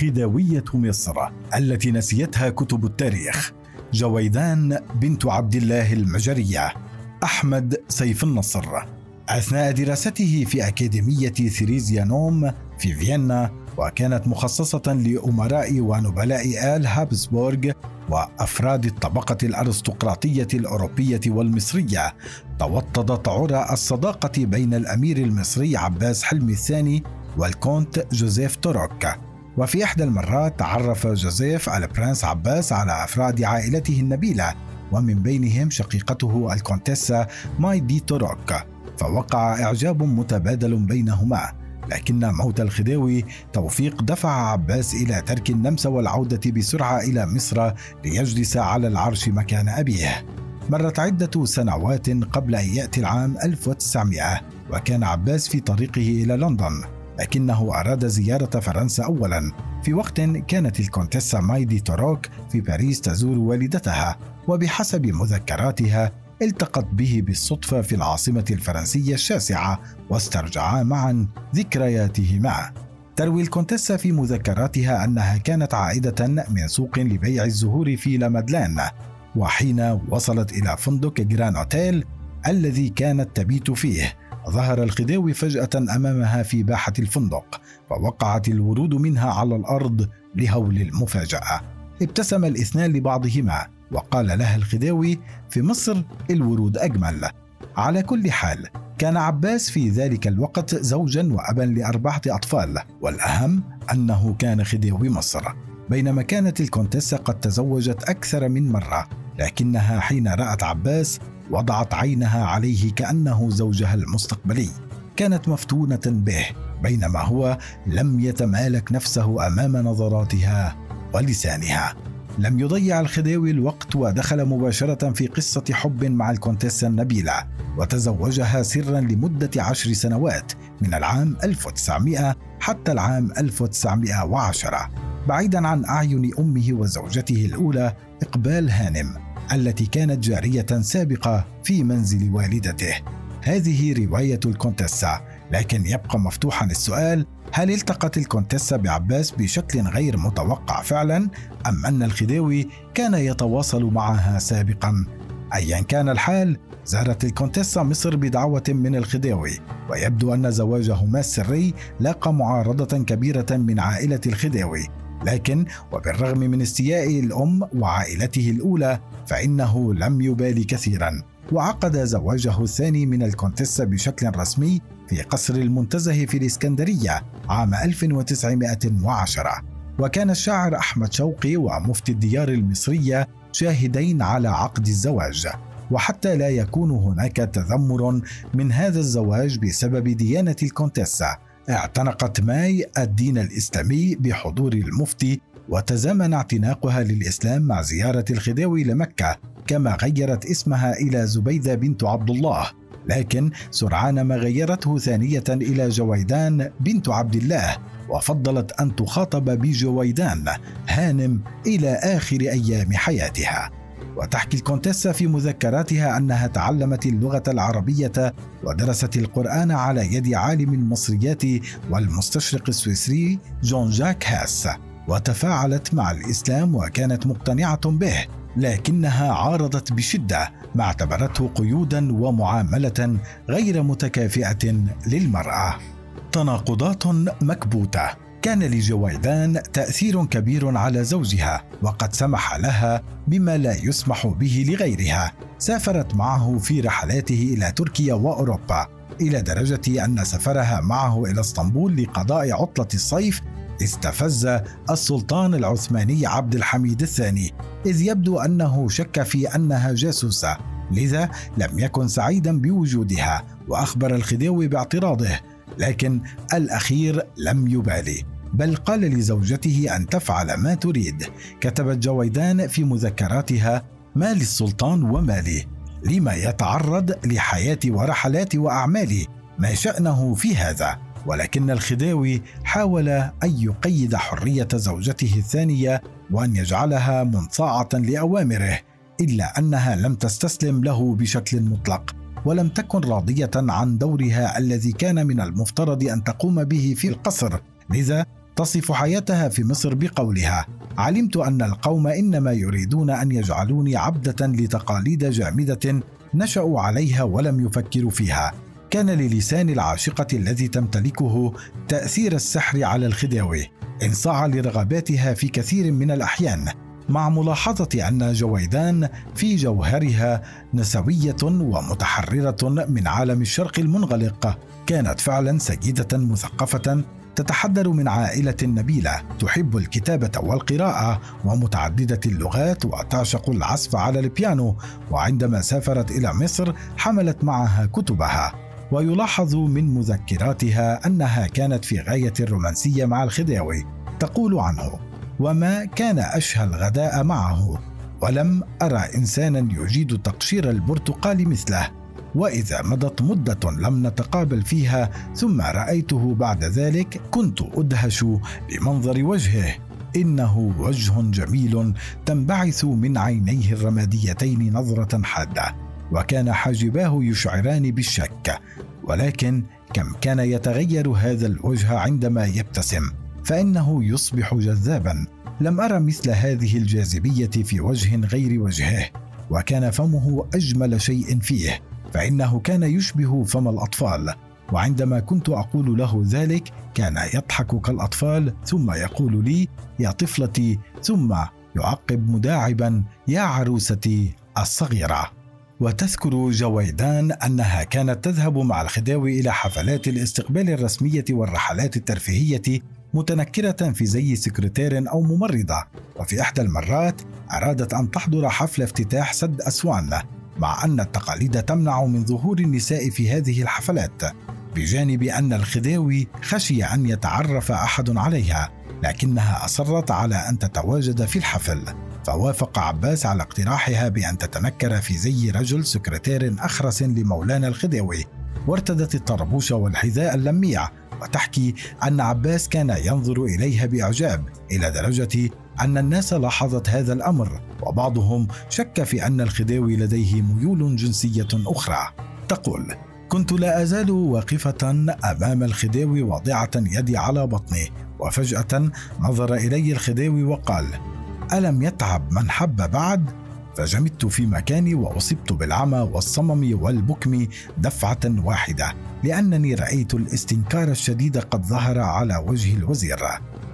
خديوية مصر التي نسيتها كتب التاريخ. جاويدان بنت عبد الله المجرية أحمد سيف النصر. أثناء دراسته في أكاديمية تيريزيانوم في فيينا وكانت مخصصة لأمراء ونبلاء آل هابسبورغ وأفراد الطبقة الأرستقراطية الأوروبية والمصرية. توطدت عرى الصداقة بين الأمير المصري عباس حلمي الثاني والكونت جوزيف توروك. وفي إحدى المرات تعرف جوزيف البرنس عباس على أفراد عائلته النبيلة ومن بينهم شقيقته الكونتيسا ماي دي توروك. فوقع إعجاب متبادل بينهما لكن موت الخديوي توفيق دفع عباس إلى ترك النمسا والعودة بسرعة إلى مصر ليجلس على العرش مكان أبيه. مرت عدة سنوات قبل أن يأتي العام 1900 وكان عباس في طريقه إلى لندن. لكنه أراد زيارة فرنسا أولا. في وقت كانت الكونتيسا ماي دي توروك في باريس تزور والدتها وبحسب مذكراتها التقت به بالصدفة في العاصمة الفرنسية الشاسعة واسترجعا معا ذكرياتهما. تروي الكونتيسا في مذكراتها أنها كانت عائدة من سوق لبيع الزهور في لامادلان وحين وصلت إلى فندق جران أوتيل الذي كانت تبيت فيه. ظهر الخديوي فجأة أمامها في باحة الفندق فوقعت الورود منها على الأرض لهول المفاجأة. ابتسم الاثنان لبعضهما وقال لها الخديوي في مصر الورود أجمل. على كل حال كان عباس في ذلك الوقت زوجا وأبا لأربعة أطفال والأهم أنه كان خديوي مصر. بينما كانت الكونتيسا قد تزوجت أكثر من مرة لكنها حين رأت عباس وضعت عينها عليه كأنه زوجها المستقبلي. كانت مفتونة به بينما هو لم يتمالك نفسه أمام نظراتها ولسانها. لم يضيع الخديوي الوقت ودخل مباشرة في قصة حب مع الكونتيسا النبيلة وتزوجها سرا لمدة عشر سنوات من العام 1900 حتى العام 1910 بعيدا عن أعين أمه وزوجته الأولى إقبال هانم. التي كانت جارية سابقة في منزل والدته. هذه رواية الكونتيسا لكن يبقى مفتوحا السؤال هل التقت الكونتيسا بعباس بشكل غير متوقع فعلا أم أن الخديوي كان يتواصل معها سابقا؟ أيا كان الحال زارت الكونتيسا مصر بدعوة من الخديوي ويبدو أن زواجهما السري لاقى معارضة كبيرة من عائلة الخديوي. لكن وبالرغم من استياء الأم وعائلته الأولى فإنه لم يبالي كثيرا وعقد زواجه الثاني من الكونتيسا بشكل رسمي في قصر المنتزه في الإسكندرية عام 1910 وكان الشاعر أحمد شوقي ومفتي الديار المصرية شاهدين على عقد الزواج. وحتى لا يكون هناك تذمر من هذا الزواج بسبب ديانة الكونتيسا اعتنقت ماي الدين الإسلامي بحضور المفتي وتزامن اعتناقها للإسلام مع زيارة الخديوي لمكة كما غيرت اسمها إلى زبيدة بنت عبد الله لكن سرعان ما غيرته ثانية إلى جويدان بنت عبد الله وفضلت أن تخاطب بجويدان هانم إلى آخر أيام حياتها. وتحكي الكونتيسا في مذكراتها أنها تعلمت اللغة العربية ودرست القرآن على يد عالم المصريات والمستشرق السويسري جون جاك هاس وتفاعلت مع الإسلام وكانت مقتنعة به لكنها عارضت بشدة ما اعتبرته قيودا ومعاملة غير متكافئة للمرأة. تناقضات مكبوتة. كان لجويدان تأثير كبير على زوجها وقد سمح لها بما لا يسمح به لغيرها. سافرت معه في رحلاته إلى تركيا وأوروبا إلى درجة أن سفرها معه إلى اسطنبول لقضاء عطلة الصيف استفز السلطان العثماني عبد الحميد الثاني إذ يبدو أنه شك في أنها جاسوسة لذا لم يكن سعيدا بوجودها وأخبر الخديوي باعتراضه. لكن الأخير لم يبالي. بل قال لزوجته أن تفعل ما تريد. كتبت جويدان في مذكراتها ما للسلطان وما لي لما يتعرض لحياتي ورحلاتي وأعمالي ما شأنه في هذا. ولكن الخديوي حاول أن يقيد حرية زوجته الثانية وأن يجعلها منصاعة لأوامره إلا أنها لم تستسلم له بشكل مطلق. ولم تكن راضية عن دورها الذي كان من المفترض أن تقوم به في القصر. لذا تصف حياتها في مصر بقولها علمت أن القوم إنما يريدون أن يجعلوني عبدة لتقاليد جامدة نشأوا عليها ولم يفكروا فيها. كان للسان العاشقة الذي تمتلكه تأثير السحر على الخداوي. انصاع لرغباتها في كثير من الأحيان. مع ملاحظة أن جويدان في جوهرها نسوية ومتحررة من عالم الشرق المنغلق. كانت فعلا سيدة مثقفة تتحدر من عائلة نبيلة تحب الكتابة والقراءة ومتعددة اللغات وتعشق العزف على البيانو. وعندما سافرت إلى مصر حملت معها كتبها. ويلاحظ من مذكراتها أنها كانت في غاية الرومانسية مع الخديوي. تقول عنه وما كان أشهى الغداء معه ولم أرى إنسانا يجيد تقشير البرتقال مثله. وإذا مضت مدة لم نتقابل فيها ثم رأيته بعد ذلك كنت أدهش بمنظر وجهه. إنه وجه جميل تنبعث من عينيه الرماديتين نظرة حادة وكان حاجباه يشعران بالشك. ولكن كم كان يتغير هذا الوجه عندما يبتسم؟ فإنه يصبح جذابا. لم ارى مثل هذه الجاذبية في وجه غير وجهه وكان فمه أجمل شيء فيه فإنه كان يشبه فم الأطفال. وعندما كنت أقول له ذلك كان يضحك كالأطفال ثم يقول لي يا طفلتي ثم يعقب مداعبا يا عروستي الصغيرة. وتذكر جويدان أنها كانت تذهب مع الخداوي إلى حفلات الاستقبال الرسمية والرحلات الترفيهية متنكرة في زي سكرتير أو ممرضة وفي إحدى المرات أرادت أن تحضر حفل افتتاح سد أسوان مع أن التقاليد تمنع من ظهور النساء في هذه الحفلات بجانب أن الخداوي خشي أن يتعرف أحد عليها لكنها أصرت على أن تتواجد في الحفل فوافق عباس على اقتراحها بأن تتنكر في زي رجل سكرتير أخرس لمولانا الخداوي وارتدت الطربوش والحذاء اللميع وتحكي أن عباس كان ينظر إليها بإعجاب إلى درجة أن الناس لاحظت هذا الأمر وبعضهم شك في أن الخديوي لديه ميول جنسية أخرى. تقول كنت لا أزال واقفة أمام الخديوي واضعة يدي على بطني وفجأة نظر إلي الخديوي وقال ألم يتعب من حب بعد؟ فجمدت في مكاني وأصبت بالعمى والصمم والبكم دفعة واحدة لأنني رأيت الاستنكار الشديد قد ظهر على وجه الوزير.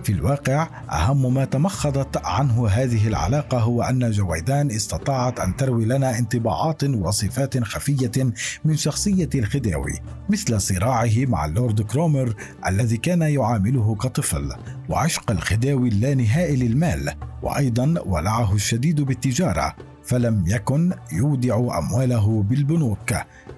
في الواقع أهم ما تمخضت عنه هذه العلاقة هو أن جويدان استطاعت أن تروي لنا انطباعات وصفات خفية من شخصية الخديوي مثل صراعه مع اللورد كرومر الذي كان يعامله كطفل وعشق الخداوي اللانهائي للمال وأيضا ولعه الشديد بالتجارة فلم يكن يودع أمواله بالبنوك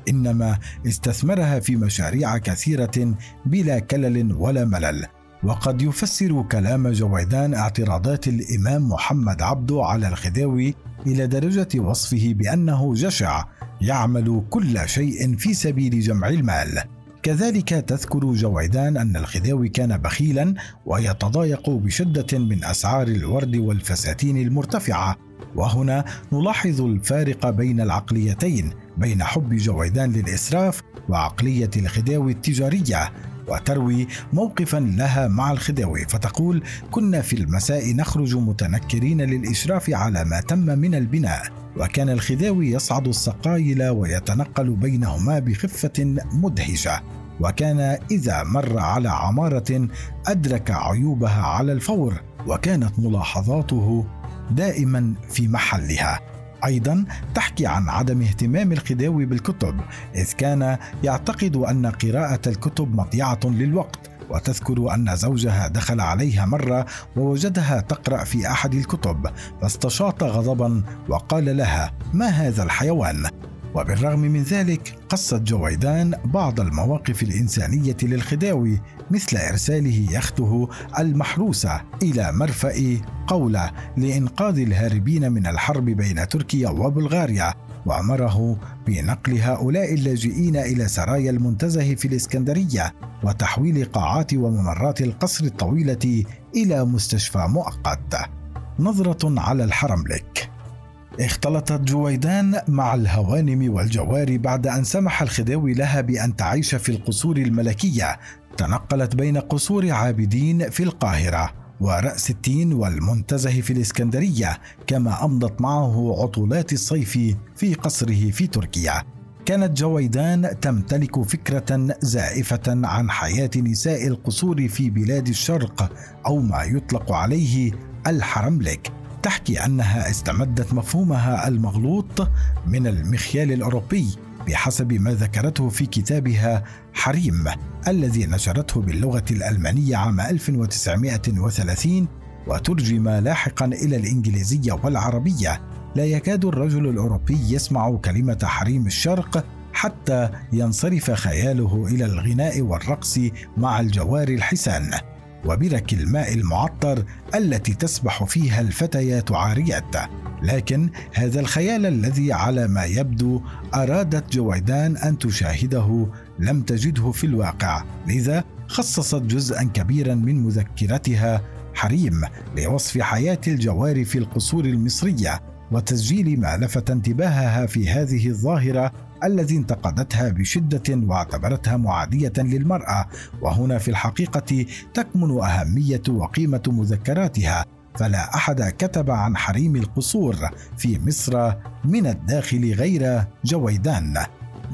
إنما استثمرها في مشاريع كثيرة بلا كلل ولا ملل. وقد يفسر كلام جويدان اعتراضات الإمام محمد عبده على الخداوي إلى درجة وصفه بأنه جشع يعمل كل شيء في سبيل جمع المال. كذلك تذكر جويدان أن الخداوي كان بخيلا ويتضايق بشدة من أسعار الورد والفساتين المرتفعة. وهنا نلاحظ الفارق بين العقليتين بين حب جويدان للإسراف وعقلية الخداوي التجارية. وتروي موقفا لها مع الخديوي فتقول كنا في المساء نخرج متنكرين للإشراف على ما تم من البناء وكان الخداوي يصعد السقايل ويتنقل بينهما بخفة مدهشة وكان إذا مر على عمارة أدرك عيوبها على الفور وكانت ملاحظاته دائما في محلها. أيضا تحكي عن عدم اهتمام الخداوي بالكتب إذ كان يعتقد أن قراءة الكتب مضيعه للوقت وتذكر أن زوجها دخل عليها مرة ووجدها تقرأ في أحد الكتب فاستشاط غضبا وقال لها ما هذا الحيوان؟ وبالرغم من ذلك قصت جويدان بعض المواقف الإنسانية للخداوي مثل إرساله يخته المحروسة إلى مرفأ قولة لإنقاذ الهاربين من الحرب بين تركيا وبلغاريا وأمره بنقل هؤلاء اللاجئين إلى سرايا المنتزه في الإسكندرية وتحويل قاعات وممرات القصر الطويلة إلى مستشفى مؤقت. نظرة على الحرملك. اختلطت جويدان مع الهوانم والجواري بعد أن سمح الخديوي لها بأن تعيش في القصور الملكية. تنقلت بين قصور عابدين في القاهرة ورأس التين والمنتزه في الإسكندرية كما أمضت معه عطولات الصيف في قصره في تركيا. كانت جويدان تمتلك فكرة زائفة عن حياة نساء القصور في بلاد الشرق أو ما يطلق عليه الحرملك. تحكي أنها استمدت مفهومها المغلوط من المخيال الأوروبي بحسب ما ذكرته في كتابها حريم الذي نشرته باللغة الألمانية عام 1930 وترجم لاحقا إلى الإنجليزية والعربية. لا يكاد الرجل الأوروبي يسمع كلمة حريم الشرق حتى ينصرف خياله إلى الغناء والرقص مع الجوار الحسان. وبرك الماء المعطر التي تسبح فيها الفتيات عاريات لكن هذا الخيال الذي على ما يبدو أرادت جويدان أن تشاهده لم تجده في الواقع. لذا خصصت جزءا كبيرا من مذكرتها حريم لوصف حياة الجوار في القصور المصرية وتسجيل ما لفت انتباهها في هذه الظاهرة الذي انتقدتها بشدة واعتبرتها معادية للمرأة وهنا في الحقيقة تكمن أهمية وقيمة مذكراتها. فلا أحد كتب عن حريم القصور في مصر من الداخل غير جويدان.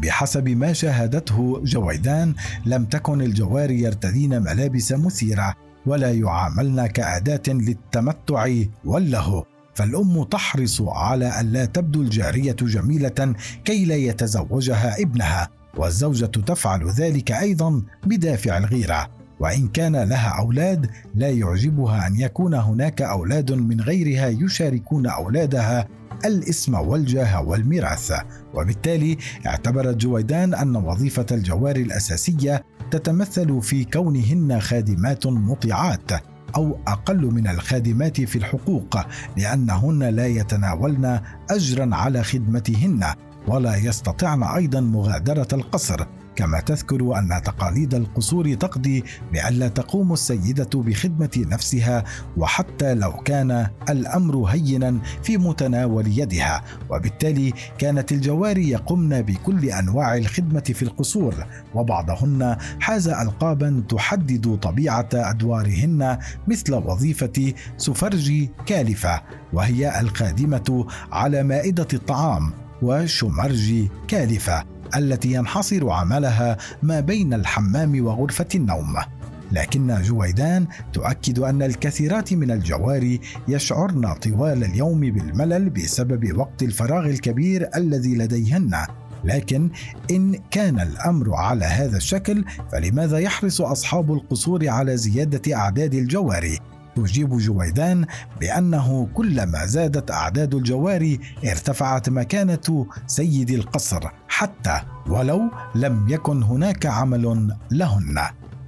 بحسب ما شاهدته جويدان لم تكن الجواري يرتدين ملابس مثيرة ولا يعاملن كأداة للتمتع واللهو. فالأم تحرص على الا تبدو الجارية جميلة كي لا يتزوجها ابنها والزوجة تفعل ذلك أيضا بدافع الغيرة. وإن كان لها أولاد لا يعجبها أن يكون هناك أولاد من غيرها يشاركون أولادها الاسم والجاه والميراث. وبالتالي اعتبرت جويدان أن وظيفة الجوار الأساسية تتمثل في كونهن خادمات مطيعات. أو أقل من الخادمات في الحقوق لأنهن لا يتناولن اجرا على خدمتهن ولا يستطعن أيضا مغادرة القصر. كما تذكر أن تقاليد القصور تقضي بألا تقوم السيدة بخدمة نفسها وحتى لو كان الأمر هينا في متناول يدها. وبالتالي كانت الجواري يقمن بكل أنواع الخدمة في القصور وبعضهن حاز القابا تحدد طبيعة أدوارهن مثل وظيفة سفرجي كالفة وهي الخادمه على مائدة الطعام وشمرجي كالفة. التي ينحصر عملها ما بين الحمام وغرفة النوم. لكن جويدان تؤكد أن الكثيرات من الجواري يشعرن طوال اليوم بالملل بسبب وقت الفراغ الكبير الذي لديهن. لكن إن كان الأمر على هذا الشكل فلماذا يحرص أصحاب القصور على زيادة أعداد الجواري؟ تجيب جويدان بأنه كلما زادت أعداد الجواري ارتفعت مكانة سيد القصر حتى ولو لم يكن هناك عمل لهن.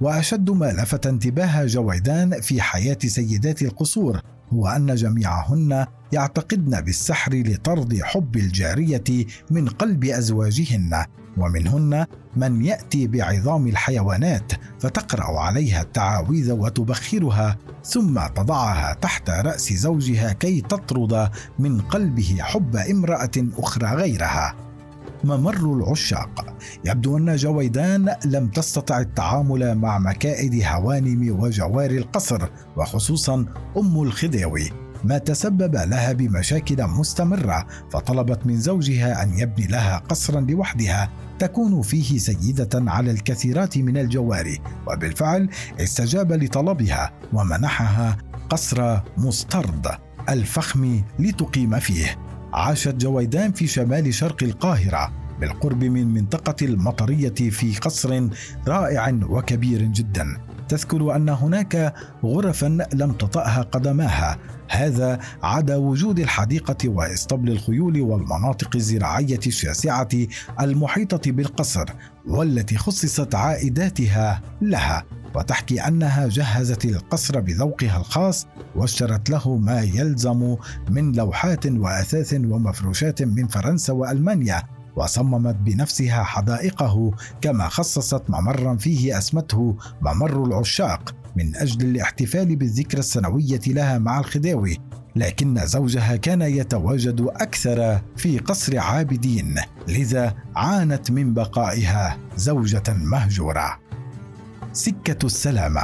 وأشد ما لفت انتباه جويدان في حياة سيدات القصور هو أن جميعهن يعتقدن بالسحر لطرد حب الجارية من قلب أزواجهن ومنهن من يأتي بعظام الحيوانات فتقرأ عليها التعاويذ وتبخرها ثم تضعها تحت رأس زوجها كي تطرد من قلبه حب امرأة أخرى غيرها. ممر العشاق. يبدو أن جويدان لم تستطع التعامل مع مكائد هوانم وجوار القصر وخصوصا أم الخديوي. ما تسبب لها بمشاكل مستمرة فطلبت من زوجها أن يبني لها قصرا لوحدها تكون فيه سيدة على الكثيرات من الجواري وبالفعل استجاب لطلبها ومنحها قصر مسترد الفخم لتقيم فيه. عاشت جويدان في شمال شرق القاهرة بالقرب من منطقة المطرية في قصر رائع وكبير جدا. تذكر أن هناك غرفا لم تطأها قدماها. هذا عدا وجود الحديقة واسطبل الخيول والمناطق الزراعية الشاسعة المحيطة بالقصر والتي خصصت عائداتها لها وتحكي أنها جهزت القصر بذوقها الخاص واشترت له ما يلزم من لوحات وأثاث ومفروشات من فرنسا وألمانيا. وصممت بنفسها حدائقه كما خصصت ممرا فيه أسمته ممر العشاق من أجل الاحتفال بالذكرى السنوية لها مع الخديوي لكن زوجها كان يتواجد أكثر في قصر عابدين لذا عانت من بقائها زوجة مهجورة. سكة السلامة.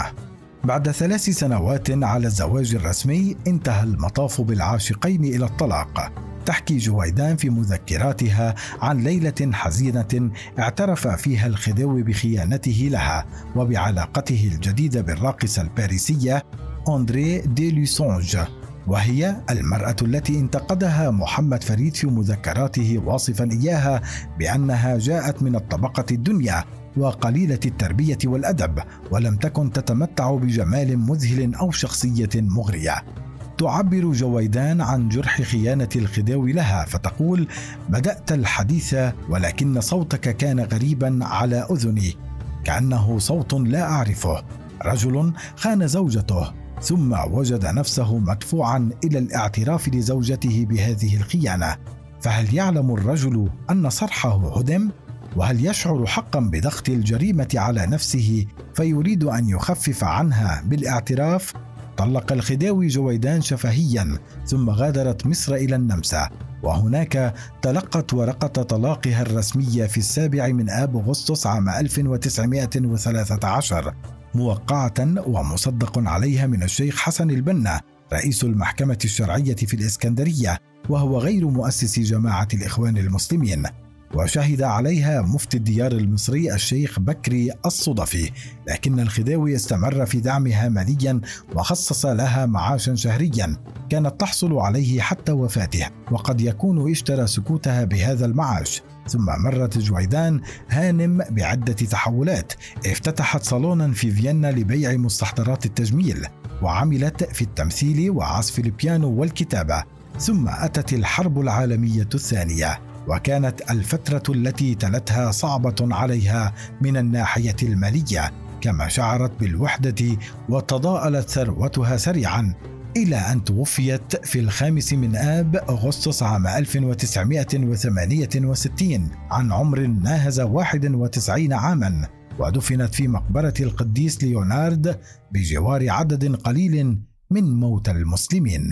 بعد ثلاث سنوات على الزواج الرسمي انتهى المطاف بالعاشقين إلى الطلاق. تحكي جويدان في مذكراتها عن ليلة حزينة اعترف فيها الخديوي بخيانته لها وبعلاقته الجديدة بالراقصة الباريسية أندري دي لوسونج وهي المرأة التي انتقدها محمد فريد في مذكراته واصفا إياها بأنها جاءت من الطبقة الدنيا وقليلة التربية والأدب ولم تكن تتمتع بجمال مذهل أو شخصية مغرية. تعبر جويدان عن جرح خيانة الخديوي لها فتقول: بدأت الحديث ولكن صوتك كان غريبا على أذني كأنه صوت لا أعرفه. رجل خان زوجته ثم وجد نفسه مدفوعا إلى الاعتراف لزوجته بهذه الخيانة. فهل يعلم الرجل أن صرحه هدم؟ وهل يشعر حقا بضغط الجريمة على نفسه فيريد أن يخفف عنها بالاعتراف؟ طلق الخديوي جويدان شفهيا ثم غادرت مصر إلى النمسا. وهناك تلقت ورقة طلاقها الرسمية في السابع من آب أغسطس عام 1913 موقعة ومصدق عليها من الشيخ حسن البنا رئيس المحكمة الشرعية في الإسكندرية وهو غير مؤسس جماعة الإخوان المسلمين. وشهد عليها مفتي الديار المصري الشيخ بكري الصدفي لكن الخديوي استمر في دعمها ماليا وخصص لها معاشا شهريا كانت تحصل عليه حتى وفاته وقد يكون اشترى سكوتها بهذا المعاش. ثم مرت جويدان هانم بعدة تحولات افتتحت صالونا في فيينا لبيع مستحضرات التجميل وعملت في التمثيل وعزف البيانو والكتابة ثم أتت الحرب العالمية الثانية. وكانت الفترة التي تلتها صعبة عليها من الناحية المالية كما شعرت بالوحدة وتضاءلت ثروتها سريعا إلى أن توفيت في الخامس من آب أغسطس عام 1968 عن عمر ناهز 91 عاما ودفنت في مقبرة القديس ليونارد بجوار عدد قليل من موتى المسلمين.